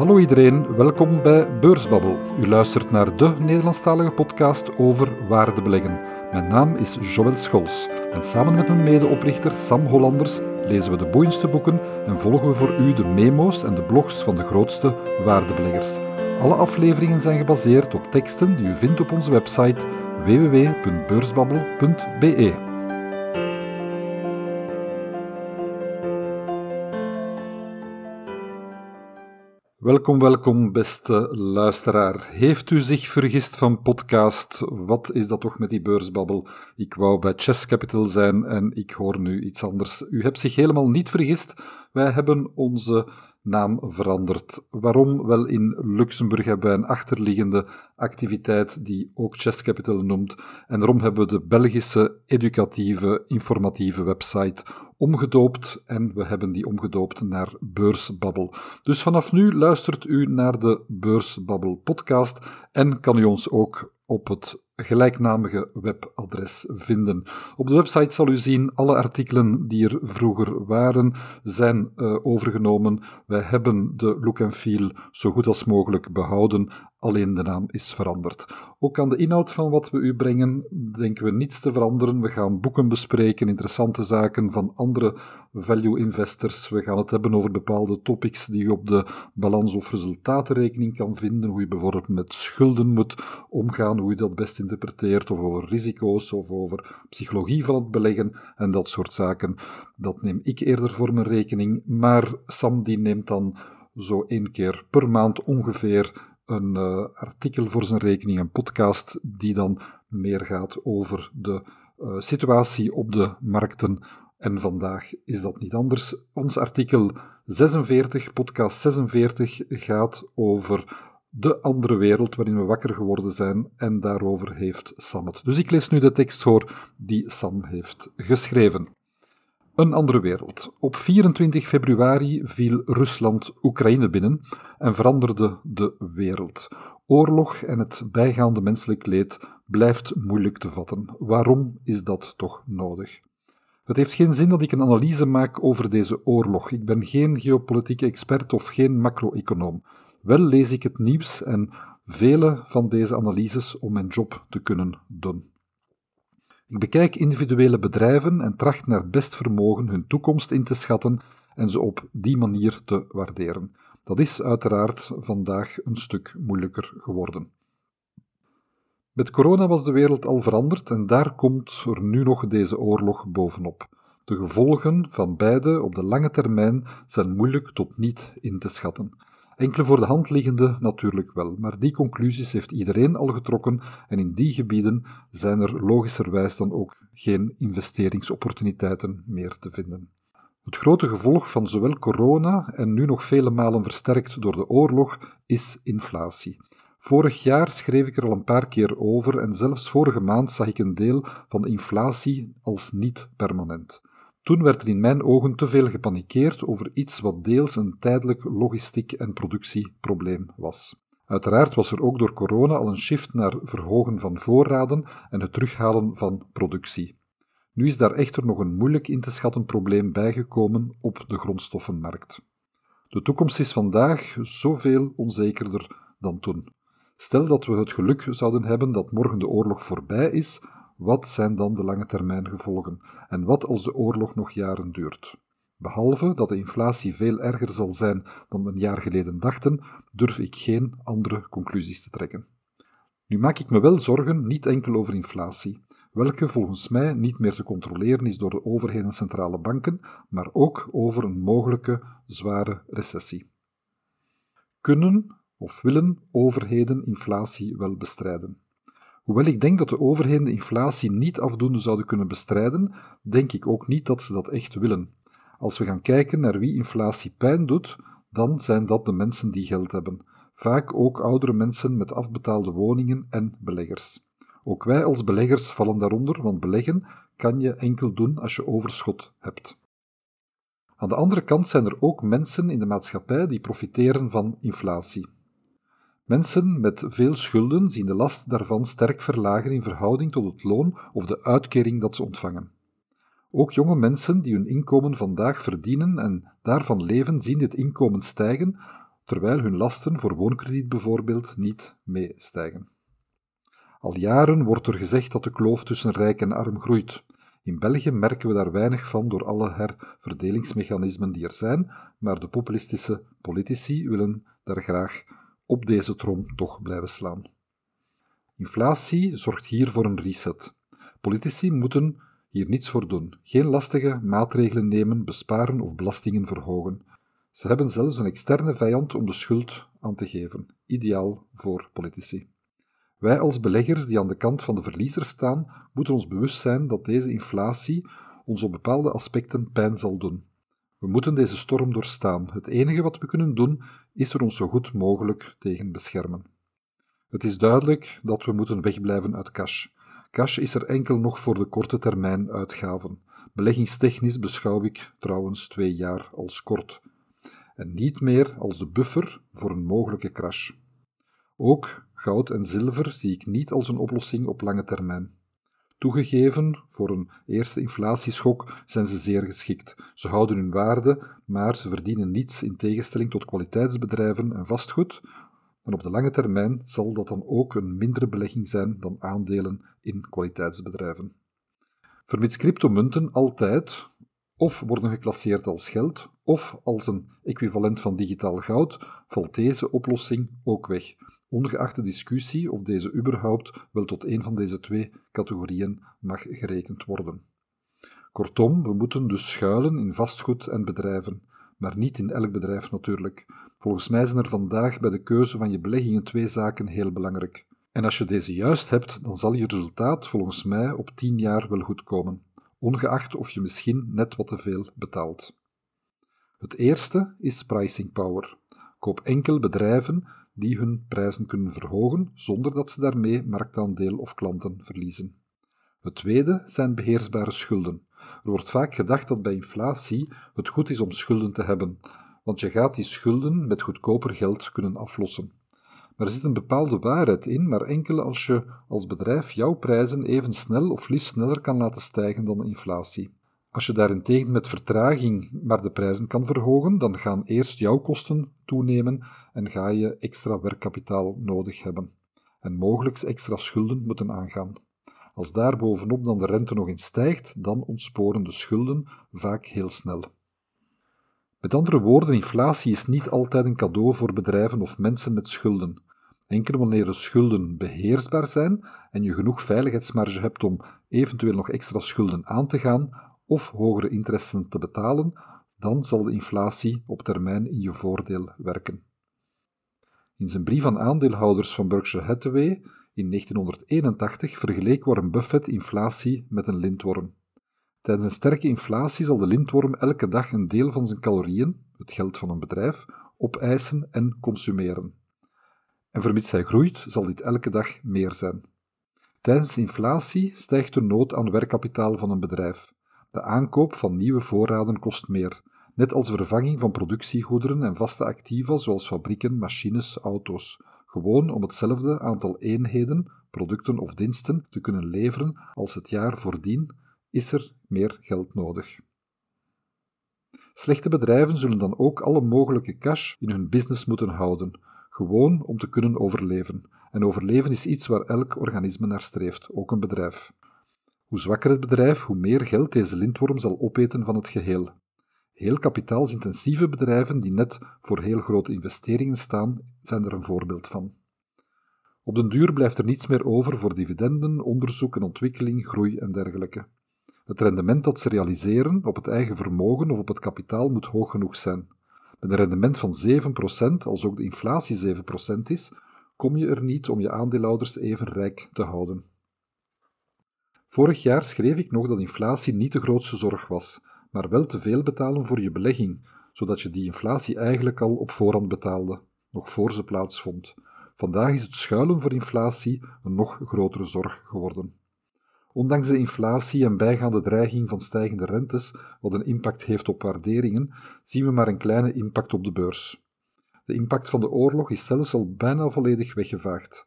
Hallo iedereen, welkom bij Beursbabbel. U luistert naar de Nederlandstalige podcast over waardebeleggen. Mijn naam is Joël Schols en samen met mijn medeoprichter Sam Hollanders lezen we de boeiendste boeken en volgen we voor u de memo's en de blogs van de grootste waardebeleggers. Alle afleveringen zijn gebaseerd op teksten die u vindt op onze website www.beursbabbel.be. Welkom, welkom, beste luisteraar. Heeft u zich vergist van podcast? Wat is dat toch met die beursbabbel? Ik wou bij Chess Capital zijn en ik hoor nu iets anders. U hebt zich helemaal niet vergist. Wij hebben onze naam veranderd. Waarom? Wel in Luxemburg hebben wij een achterliggende activiteit die ook Chess Capital noemt. En daarom hebben we de Belgische educatieve, informatieve website omgedoopt en we hebben die omgedoopt naar Beursbabbel. Dus vanaf nu luistert u naar de Beursbabbel podcast en kan u ons ook op het gelijknamige webadres vinden. Op de website zal u zien alle artikelen die er vroeger waren zijn uh, overgenomen. Wij hebben de look en feel zo goed als mogelijk behouden, alleen de naam is veranderd. Ook aan de inhoud van wat we u brengen denken we niets te veranderen. We gaan boeken bespreken, interessante zaken van andere value investors. We gaan het hebben over bepaalde topics die u op de balans- of resultatenrekening kan vinden, hoe u bijvoorbeeld met schulden moet omgaan, hoe u dat best interpreteert, of over risico's, of over psychologie van het beleggen en dat soort zaken. Dat neem ik eerder voor mijn rekening, maar Sam die neemt dan zo één keer per maand ongeveer een uh, artikel voor zijn rekening, een podcast, die dan meer gaat over de uh, situatie op de markten. En vandaag is dat niet anders. Ons artikel 46, podcast 46, gaat over de andere wereld waarin we wakker geworden zijn en daarover heeft Sam het. Dus ik lees nu de tekst voor die Sam heeft geschreven. Een andere wereld. Op 24 februari viel Rusland Oekraïne binnen en veranderde de wereld. Oorlog en het bijgaande menselijk leed blijft moeilijk te vatten. Waarom is dat toch nodig? Het heeft geen zin dat ik een analyse maak over deze oorlog. Ik ben geen geopolitieke expert of geen macro-econoom. Wel lees ik het nieuws en vele van deze analyses om mijn job te kunnen doen. Ik bekijk individuele bedrijven en tracht naar best vermogen hun toekomst in te schatten en ze op die manier te waarderen. Dat is uiteraard vandaag een stuk moeilijker geworden. Met corona was de wereld al veranderd en daar komt er nu nog deze oorlog bovenop. De gevolgen van beide op de lange termijn zijn moeilijk tot niet in te schatten. Enkele voor de hand liggende natuurlijk wel, maar die conclusies heeft iedereen al getrokken en in die gebieden zijn er logischerwijs dan ook geen investeringsopportuniteiten meer te vinden. Het grote gevolg van zowel corona en nu nog vele malen versterkt door de oorlog is inflatie. Vorig jaar schreef ik er al een paar keer over en zelfs vorige maand zag ik een deel van de inflatie als niet permanent. Toen werd er in mijn ogen te veel gepanikeerd over iets wat deels een tijdelijk logistiek- en productieprobleem was. Uiteraard was er ook door corona al een shift naar verhogen van voorraden en het terughalen van productie. Nu is daar echter nog een moeilijk in te schatten probleem bijgekomen op de grondstoffenmarkt. De toekomst is vandaag zoveel onzekerder dan toen. Stel dat we het geluk zouden hebben dat morgen de oorlog voorbij is, wat zijn dan de lange termijn gevolgen? En wat als de oorlog nog jaren duurt? Behalve dat de inflatie veel erger zal zijn dan we een jaar geleden dachten, durf ik geen andere conclusies te trekken. Nu maak ik me wel zorgen niet enkel over inflatie, welke volgens mij niet meer te controleren is door de overheden en centrale banken, maar ook over een mogelijke zware recessie. Kunnen of willen overheden inflatie wel bestrijden? Hoewel ik denk dat de overheden de inflatie niet afdoende zouden kunnen bestrijden, denk ik ook niet dat ze dat echt willen. Als we gaan kijken naar wie inflatie pijn doet, dan zijn dat de mensen die geld hebben. Vaak ook oudere mensen met afbetaalde woningen en beleggers. Ook wij als beleggers vallen daaronder, want beleggen kan je enkel doen als je overschot hebt. Aan de andere kant zijn er ook mensen in de maatschappij die profiteren van inflatie. Mensen met veel schulden zien de last daarvan sterk verlagen in verhouding tot het loon of de uitkering dat ze ontvangen. Ook jonge mensen die hun inkomen vandaag verdienen en daarvan leven, zien dit inkomen stijgen, terwijl hun lasten voor woonkrediet bijvoorbeeld niet meestijgen. Al jaren wordt er gezegd dat de kloof tussen rijk en arm groeit. In België merken we daar weinig van door alle herverdelingsmechanismen die er zijn, maar de populistische politici willen daar graag op deze trom toch blijven slaan. Inflatie zorgt hier voor een reset. Politici moeten hier niets voor doen. Geen lastige maatregelen nemen, besparen of belastingen verhogen. Ze hebben zelfs een externe vijand om de schuld aan te geven. Ideaal voor politici. Wij als beleggers die aan de kant van de verliezers staan, moeten ons bewust zijn dat deze inflatie ons op bepaalde aspecten pijn zal doen. We moeten deze storm doorstaan. Het enige wat we kunnen doen, is er ons zo goed mogelijk tegen beschermen. Het is duidelijk dat we moeten wegblijven uit cash. Cash is er enkel nog voor de korte termijn uitgaven. Beleggingstechnisch beschouw ik trouwens twee jaar als kort. En niet meer als de buffer voor een mogelijke crash. Ook goud en zilver zie ik niet als een oplossing op lange termijn. Toegegeven, voor een eerste inflatieschok zijn ze zeer geschikt. Ze houden hun waarde, maar ze verdienen niets in tegenstelling tot kwaliteitsbedrijven en vastgoed, en op de lange termijn zal dat dan ook een mindere belegging zijn dan aandelen in kwaliteitsbedrijven. Vermits cryptomunten altijd of worden geclasseerd als geld of als een equivalent van digitaal goud, valt deze oplossing ook weg, ongeacht de discussie of deze überhaupt wel tot een van deze twee categorieën mag gerekend worden. Kortom, we moeten dus schuilen in vastgoed en bedrijven, maar niet in elk bedrijf natuurlijk. Volgens mij zijn er vandaag bij de keuze van je beleggingen twee zaken heel belangrijk. En als je deze juist hebt, dan zal je resultaat volgens mij op 10 jaar wel goed komen, ongeacht of je misschien net wat te veel betaalt. Het eerste is pricing power. Koop enkel bedrijven die hun prijzen kunnen verhogen zonder dat ze daarmee marktaandeel of klanten verliezen. Het tweede zijn beheersbare schulden. Er wordt vaak gedacht dat bij inflatie het goed is om schulden te hebben, want je gaat die schulden met goedkoper geld kunnen aflossen. Er zit een bepaalde waarheid in, maar enkel als je als bedrijf jouw prijzen even snel of liefst sneller kan laten stijgen dan de inflatie. Als je daarentegen met vertraging maar de prijzen kan verhogen, dan gaan eerst jouw kosten toenemen en ga je extra werkkapitaal nodig hebben en mogelijk extra schulden moeten aangaan. Als daar bovenop dan de rente nog eens stijgt, dan ontsporen de schulden vaak heel snel. Met andere woorden, inflatie is niet altijd een cadeau voor bedrijven of mensen met schulden. Enkel wanneer de schulden beheersbaar zijn en je genoeg veiligheidsmarge hebt om eventueel nog extra schulden aan te gaan of hogere interesten te betalen, dan zal de inflatie op termijn in je voordeel werken. In zijn brief aan aandeelhouders van Berkshire Hathaway in 1981 vergeleek Warren Buffett inflatie met een lintworm. Tijdens een sterke inflatie zal de lintworm elke dag een deel van zijn calorieën, het geld van een bedrijf, opeisen en consumeren. En vermits hij groeit, zal dit elke dag meer zijn. Tijdens inflatie stijgt de nood aan werkkapitaal van een bedrijf. De aankoop van nieuwe voorraden kost meer, net als vervanging van productiegoederen en vaste activa zoals fabrieken, machines, auto's, gewoon om hetzelfde aantal eenheden, producten of diensten te kunnen leveren als het jaar voordien, is er meer geld nodig. Slechte bedrijven zullen dan ook alle mogelijke cash in hun business moeten houden, gewoon om te kunnen overleven. En overleven is iets waar elk organisme naar streeft, ook een bedrijf. Hoe zwakker het bedrijf, hoe meer geld deze lintworm zal opeten van het geheel. Heel kapitaalsintensieve bedrijven die net voor heel grote investeringen staan, zijn er een voorbeeld van. Op den duur blijft er niets meer over voor dividenden, onderzoek en ontwikkeling, groei en dergelijke. Het rendement dat ze realiseren op het eigen vermogen of op het kapitaal moet hoog genoeg zijn. Met een rendement van 7%, als ook de inflatie 7% is, kom je er niet om je aandeelhouders even rijk te houden. Vorig jaar schreef ik nog dat inflatie niet de grootste zorg was, maar wel te veel betalen voor je belegging, zodat je die inflatie eigenlijk al op voorhand betaalde, nog voor ze plaatsvond. Vandaag is het schuilen voor inflatie een nog grotere zorg geworden. Ondanks de inflatie en bijgaande dreiging van stijgende rentes, wat een impact heeft op waarderingen, zien we maar een kleine impact op de beurs. De impact van de oorlog is zelfs al bijna volledig weggevaagd.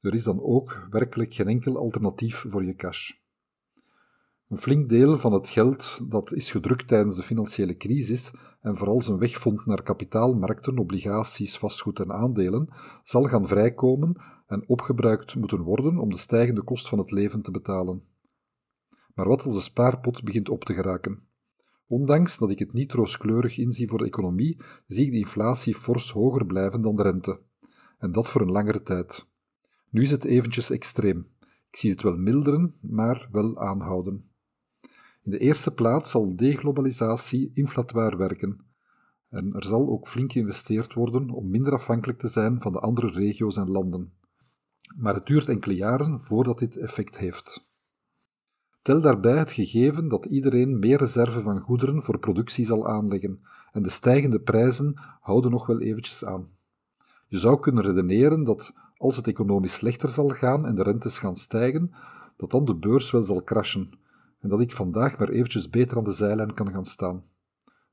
Er is dan ook werkelijk geen enkel alternatief voor je cash. Een flink deel van het geld dat is gedrukt tijdens de financiële crisis en vooral zijn weg vond naar kapitaalmarkten, obligaties, vastgoed en aandelen, zal gaan vrijkomen en opgebruikt moeten worden om de stijgende kost van het leven te betalen. Maar wat als de spaarpot begint op te geraken? Ondanks dat ik het niet rooskleurig inzie voor de economie, zie ik de inflatie fors hoger blijven dan de rente. En dat voor een langere tijd. Nu is het eventjes extreem. Ik zie het wel milderen, maar wel aanhouden. In de eerste plaats zal deglobalisatie inflatoir werken. En er zal ook flink geïnvesteerd worden om minder afhankelijk te zijn van de andere regio's en landen. Maar het duurt enkele jaren voordat dit effect heeft. Tel daarbij het gegeven dat iedereen meer reserve van goederen voor productie zal aanleggen en de stijgende prijzen houden nog wel eventjes aan. Je zou kunnen redeneren dat als het economisch slechter zal gaan en de rentes gaan stijgen, dat dan de beurs wel zal crashen en dat ik vandaag maar eventjes beter aan de zijlijn kan gaan staan.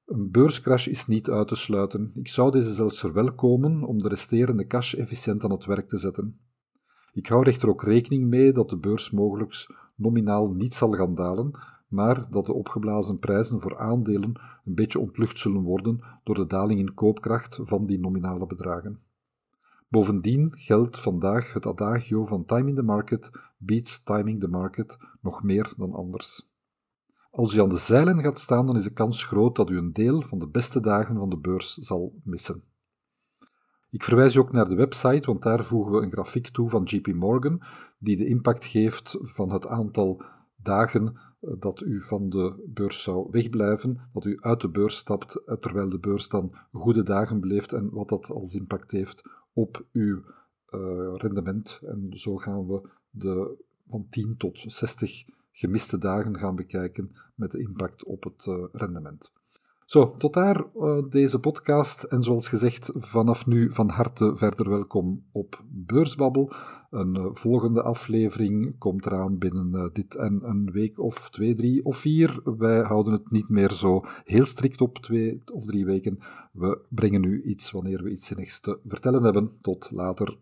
Een beurscrash is niet uit te sluiten. Ik zou deze zelfs verwelkomen om de resterende cash efficiënt aan het werk te zetten. Ik hou echter ook rekening mee dat de beurs mogelijk nominaal niet zal gaan dalen, maar dat de opgeblazen prijzen voor aandelen een beetje ontlucht zullen worden door de daling in koopkracht van die nominale bedragen. Bovendien geldt vandaag het adagio van timing the market beats timing the market nog meer dan anders. Als u aan de zeilen gaat staan, dan is de kans groot dat u een deel van de beste dagen van de beurs zal missen. Ik verwijs u ook naar de website, want daar voegen we een grafiek toe van JP Morgan, die de impact geeft van het aantal dagen eh, dat u van de beurs zou wegblijven, dat u uit de beurs stapt, eh, terwijl de beurs dan goede dagen beleeft en wat dat als impact heeft op uw uh, rendement. En zo gaan we de van 10 tot 60 gemiste dagen gaan bekijken met de impact op het uh, rendement. Zo, tot daar uh, deze podcast. En zoals gezegd, vanaf nu van harte verder welkom op Beursbabbel. Een uh, volgende aflevering komt eraan binnen uh, dit en een week of twee, drie of vier. Wij houden het niet meer zo heel strikt op twee of drie weken. We brengen nu iets wanneer we iets zinnigs te vertellen hebben. Tot later.